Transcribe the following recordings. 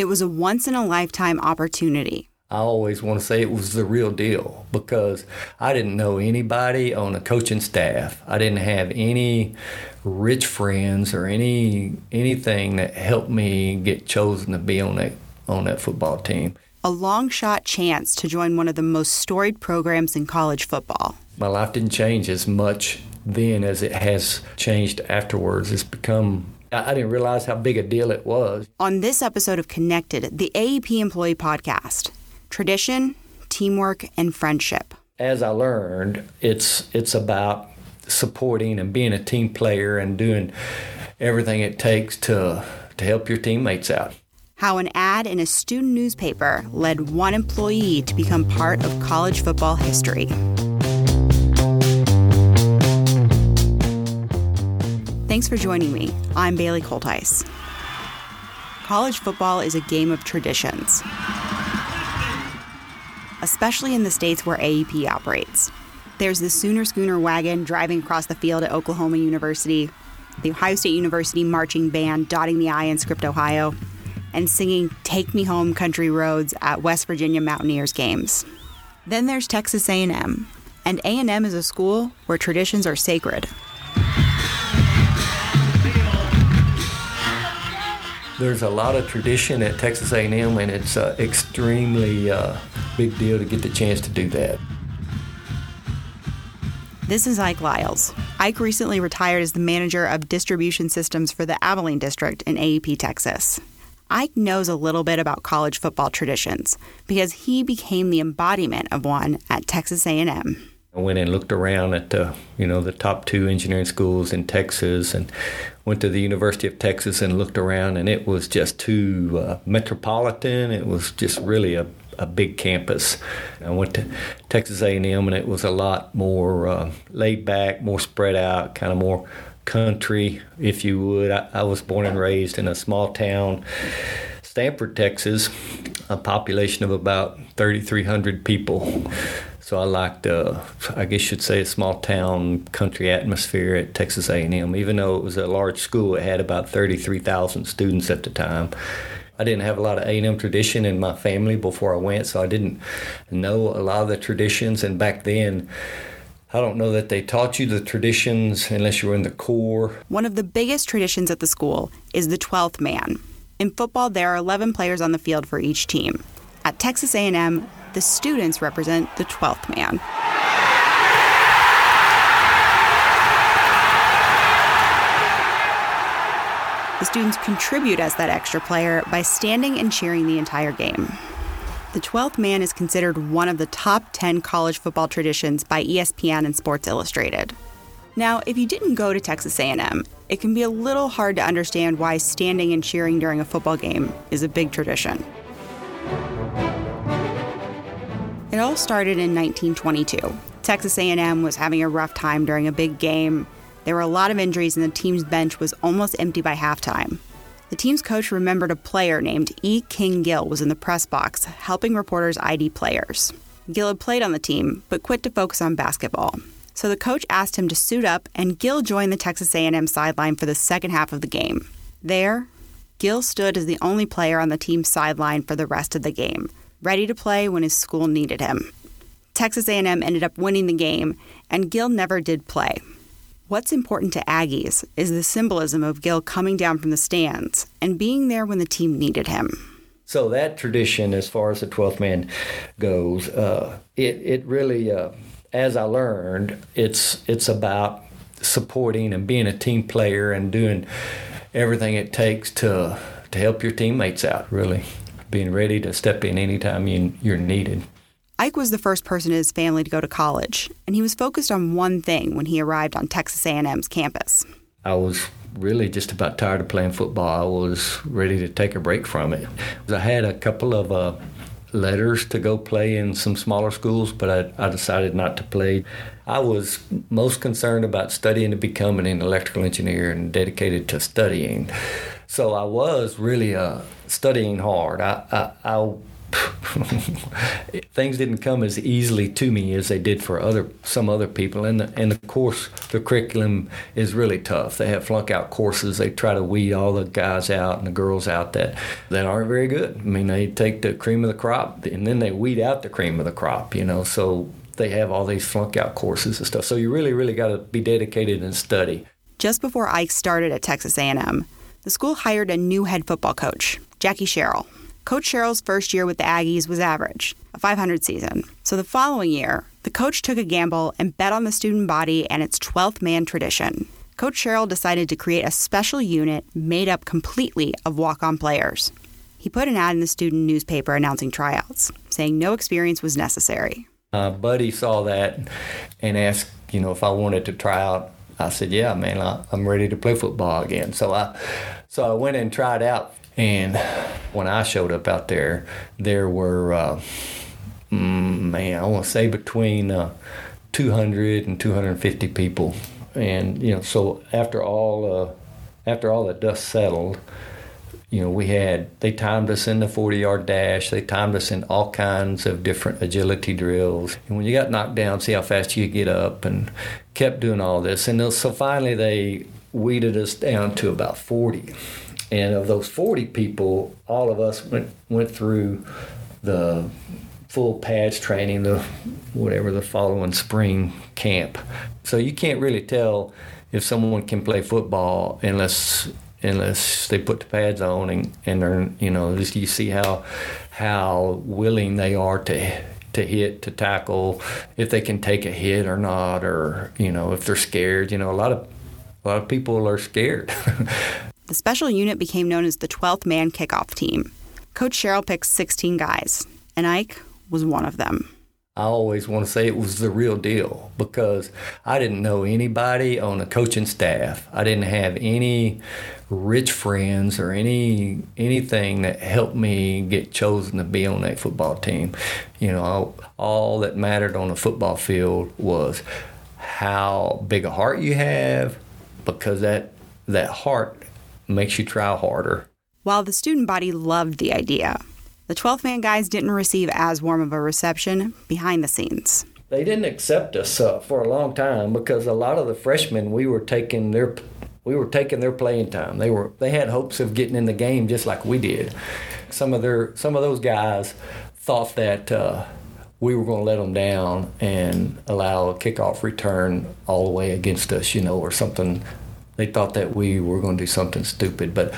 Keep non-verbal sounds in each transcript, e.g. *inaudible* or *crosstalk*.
It was a once in a lifetime opportunity. I always want to say it was the real deal because I didn't know anybody on the coaching staff. I didn't have any rich friends or any anything that helped me get chosen to be on that on that football team. A long shot chance to join one of the most storied programs in college football. My life didn't change as much then as it has changed afterwards. It's become I didn't realize how big a deal it was. On this episode of Connected, the AEP Employee Podcast, tradition, teamwork, and friendship. As I learned, it's it's about supporting and being a team player and doing everything it takes to to help your teammates out. How an ad in a student newspaper led one employee to become part of college football history. Thanks for joining me. I'm Bailey Coltice. College football is a game of traditions, especially in the states where AEP operates. There's the Sooner Schooner wagon driving across the field at Oklahoma University, the Ohio State University marching band dotting the I in Script, Ohio, and singing Take Me Home Country Roads at West Virginia Mountaineers games. Then there's Texas A&M, and A&M is a school where traditions are sacred. There's a lot of tradition at Texas A&M, and it's an extremely uh, big deal to get the chance to do that. This is Ike Lyles. Ike recently retired as the manager of distribution systems for the Abilene District in AEP, Texas. Ike knows a little bit about college football traditions because he became the embodiment of one at Texas A&M. I went and looked around at the, you know, the top two engineering schools in Texas, and went to the University of Texas and looked around, and it was just too uh, metropolitan. It was just really a, a big campus. I went to Texas A&M, and it was a lot more uh, laid back, more spread out, kind of more country, if you would. I, I was born and raised in a small town. Stamford, Texas, a population of about 3,300 people. So I liked, uh, I guess you'd say, a small town country atmosphere at Texas A&M. Even though it was a large school, it had about 33,000 students at the time. I didn't have a lot of A&M tradition in my family before I went, so I didn't know a lot of the traditions. And back then, I don't know that they taught you the traditions unless you were in the corps. One of the biggest traditions at the school is the 12th man. In football, there are 11 players on the field for each team. At Texas A&M, the students represent the 12th man. The students contribute as that extra player by standing and cheering the entire game. The 12th man is considered one of the top 10 college football traditions by ESPN and Sports Illustrated. Now, if you didn't go to Texas A&M, it can be a little hard to understand why standing and cheering during a football game is a big tradition. It all started in 1922. Texas A&M was having a rough time during a big game. There were a lot of injuries and the team's bench was almost empty by halftime. The team's coach remembered a player named E. King Gill was in the press box helping reporters ID players. Gill had played on the team but quit to focus on basketball. So the coach asked him to suit up and Gill joined the Texas A&M sideline for the second half of the game. There, Gill stood as the only player on the team's sideline for the rest of the game ready to play when his school needed him. Texas A&M ended up winning the game, and Gill never did play. What's important to Aggies is the symbolism of Gill coming down from the stands and being there when the team needed him. So that tradition, as far as the 12th man goes, uh, it it really, uh, as I learned, it's it's about supporting and being a team player and doing everything it takes to to help your teammates out. Really being ready to step in anytime you, you're needed. Ike was the first person in his family to go to college, and he was focused on one thing when he arrived on Texas A&M's campus. I was really just about tired of playing football. I was ready to take a break from it. I had a couple of uh, letters to go play in some smaller schools, but I, I, decided not to play. I was most concerned about studying to becoming an electrical engineer and dedicated to studying. So I was really uh, studying hard. I, I, I *laughs* things didn't come as easily to me as they did for other some other people. And the, and of course, the curriculum is really tough. They have flunk out courses. They try to weed all the guys out and the girls out that that aren't very good. I mean, they take the cream of the crop and then they weed out the cream of the crop. You know, so they have all these flunk out courses and stuff. So you really, really got to be dedicated and study. Just before Ike started at Texas A&M, the school hired a new head football coach, Jackie Sherrill. Coach Sherrill's first year with the Aggies was average, a 500 season. So the following year, the coach took a gamble and bet on the student body and its 12th man tradition. Coach Sherrill decided to create a special unit made up completely of walk on players. He put an ad in the student newspaper announcing tryouts, saying no experience was necessary. My buddy saw that and asked, you know, if I wanted to try out. I said, "Yeah, man, I'm ready to play football again." So I, so I went and tried out and when I showed up out there, there were, uh, mm, man, I want to say between uh, 200 and 250 people. And, you know, so after all, uh, after all the dust settled, you know, we had, they timed us in the 40 yard dash. They timed us in all kinds of different agility drills. And when you got knocked down, see how fast you could get up and kept doing all this. And so finally they weeded us down to about 40. And of those 40 people, all of us went, went through the full pads training, the whatever the following spring camp. So you can't really tell if someone can play football unless unless they put the pads on and, and they're you know just you see how how willing they are to to hit to tackle if they can take a hit or not or you know if they're scared you know a lot of a lot of people are scared *laughs* the special unit became known as the 12th man kickoff team. Coach Sherrill picked 16 guys, and Ike was one of them. I always want to say it was the real deal because I didn't know anybody on the coaching staff. I didn't have any rich friends or any anything that helped me get chosen to be on that football team. You know, all, all that mattered on the football field was how big a heart you have because that that heart makes you try harder. While the student body loved the idea, the 12th man guys didn't receive as warm of a reception behind the scenes. They didn't accept us uh, for a long time because a lot of the freshmen we were taking their we were taking their playing time. They were they had hopes of getting in the game just like we did. Some of their some of those guys thought that uh, we were going to let them down and allow a kickoff return all the way against us, you know, or something they thought that we were going to do something stupid, but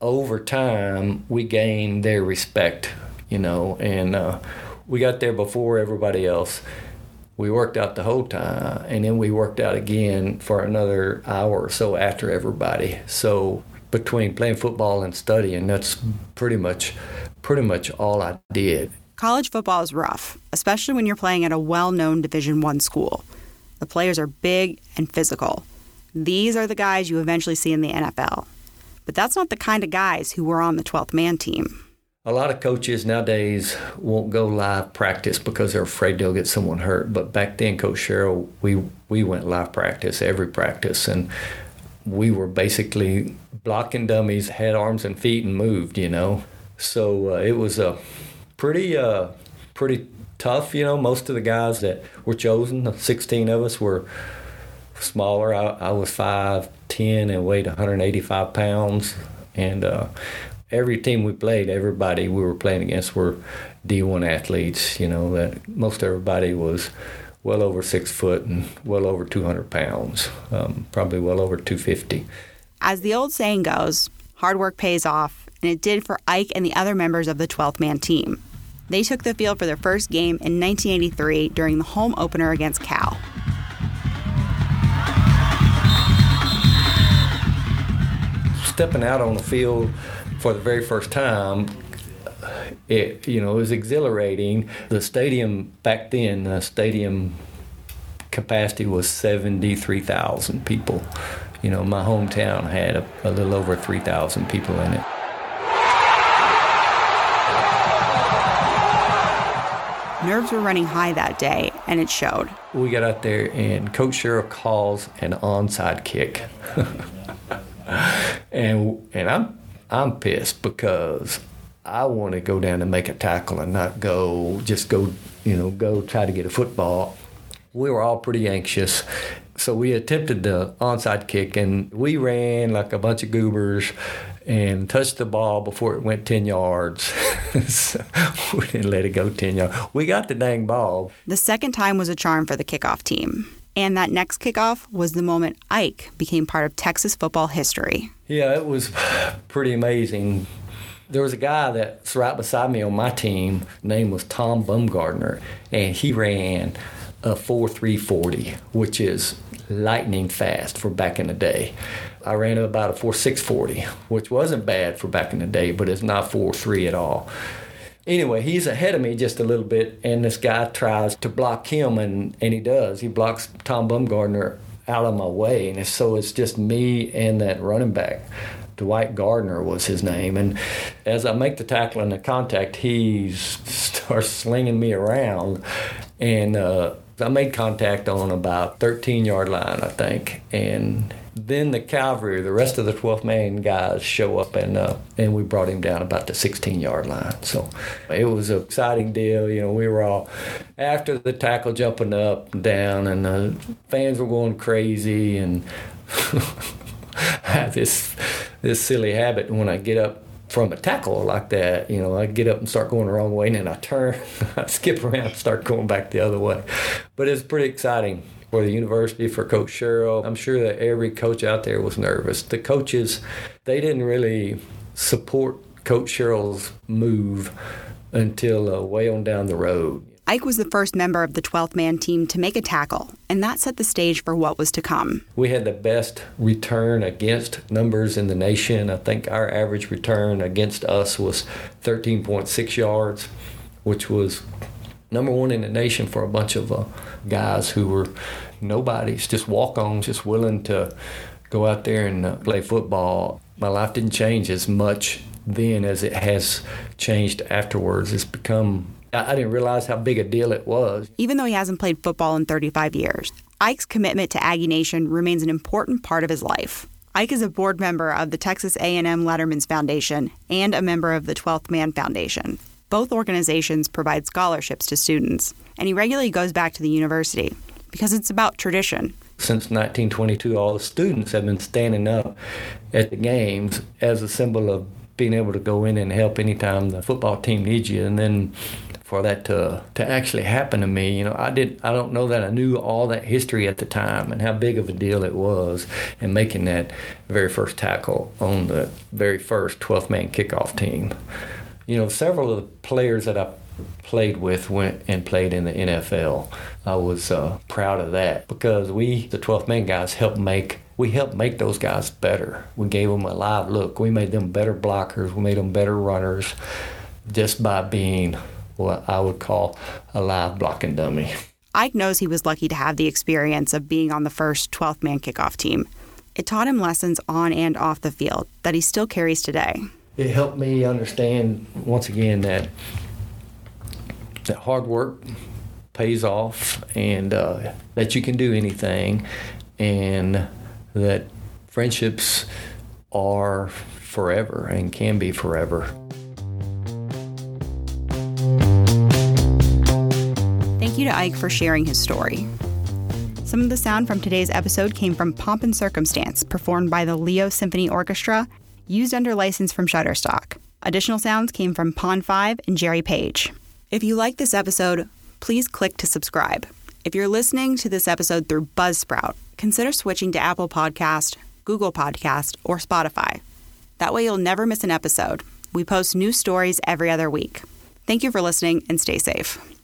over time we gained their respect, you know, and uh, we got there before everybody else. We worked out the whole time, and then we worked out again for another hour or so after everybody. So between playing football and studying, that's pretty much pretty much all I did. College football is rough, especially when you're playing at a well-known Division 1 school. The players are big and physical. These are the guys you eventually see in the NFL. But that's not the kind of guys who were on the 12th man team. A lot of coaches nowadays won't go live practice because they're afraid they'll get someone hurt. But back then, Coach Sherrill, we, we went live practice every practice. And we were basically blocking dummies, had arms and feet, and moved, you know. So uh, it was a pretty, uh, pretty tough, you know. Most of the guys that were chosen, 16 of us, were smaller. I, I was 5'10 and weighed 185 pounds. And uh, every team we played, everybody we were playing against were D1 athletes. You know, that most everybody was well over six foot and well over 200 pounds, um, probably well over 250. As the old saying goes, hard work pays off, and it did for Ike and the other members of the 12th man team. They took the field for their first game in 1983 during the home opener against Cal. Stepping out on the field for the very first time, it you know it was exhilarating. The stadium back then, the stadium capacity was seventy three thousand people. You know, my hometown had a, a little over three thousand people in it. Nerves were running high that day, and it showed. We got out there, and Coach Sherrill calls an onside kick. *laughs* and and I'm I'm pissed because I want to go down and make a tackle and not go just go, you know, go try to get a football. We were all pretty anxious. So we attempted the onside kick and we ran like a bunch of goobers and touched the ball before it went 10 yards. *laughs* so we didn't let it go 10 yards. We got the dang ball. The second time was a charm for the kickoff team. And that next kickoff was the moment Ike became part of Texas football history. Yeah, it was *sighs* pretty amazing. There was a guy that's right beside me on my team. Name was Tom Bumgardner, and he ran a 4.340, which is lightning fast for back in the day. I ran about a 4.640, which wasn't bad for back in the day, but it's not 4.3 at all. Anyway, he's ahead of me just a little bit, and this guy tries to block him, and, and he does. He blocks Tom Bumgardner out of my way, and so it's just me and that running back. Dwight Garner was his name. And as I make the tackle and the contact, he starts slinging me around. And uh, I made contact on about 13 yard line, I think. And then the cavalry, the rest of the 12th man guys show up and uh, and we brought him down about the 16 yard line. So it was an exciting deal. You know, we were all after the tackle jumping up and down, and the fans were going crazy. And I *laughs* have this this silly habit when I get up from a tackle like that, you know, I get up and start going the wrong way, and then I turn, *laughs* I skip around, start going back the other way. But it's pretty exciting for the university, for Coach Sherrill. I'm sure that every coach out there was nervous. The coaches, they didn't really support Coach Sherrill's move until uh, way on down the road. Ike was the first member of the 12th man team to make a tackle, and that set the stage for what was to come. We had the best return against numbers in the nation. I think our average return against us was 13.6 yards, which was number one in the nation for a bunch of uh, guys who were nobodies, just walk ons, just willing to go out there and uh, play football. My life didn't change as much then as it has changed afterwards. It's become I didn't realize how big a deal it was. Even though he hasn't played football in 35 years, Ike's commitment to Aggie Nation remains an important part of his life. Ike is a board member of the Texas A&M Letterman's Foundation and a member of the 12th Man Foundation. Both organizations provide scholarships to students, and he regularly goes back to the university because it's about tradition. Since 1922, all the students have been standing up at the games as a symbol of being able to go in and help anytime the football team needs you. And then for that to to actually happen to me. You know, I did I don't know that I knew all that history at the time and how big of a deal it was in making that very first tackle on the very first 12th man kickoff team. You know, several of the players that I played with went and played in the NFL. I was uh, proud of that because we, the 12th man guys, helped make we helped make those guys better. We gave them a live look. We made them better blockers. We made them better runners just by being what I would call a live blocking dummy. Ike knows he was lucky to have the experience of being on the first 12th man kickoff team. It taught him lessons on and off the field that he still carries today. It helped me understand once again that that hard work pays off and uh, that you can do anything and that friendships are forever and can be forever. Thank you to Ike for sharing his story. Some of the sound from today's episode came from Pomp and Circumstance, performed by the Leo Symphony Orchestra, used under license from Shutterstock. Additional sounds came from Pond 5 and Jerry Page. If you like this episode, please click to subscribe. If you're listening to this episode through Buzzsprout, consider switching to Apple Podcast, Google Podcast, or Spotify. That way you'll never miss an episode. We post new stories every other week. Thank you for listening and stay safe.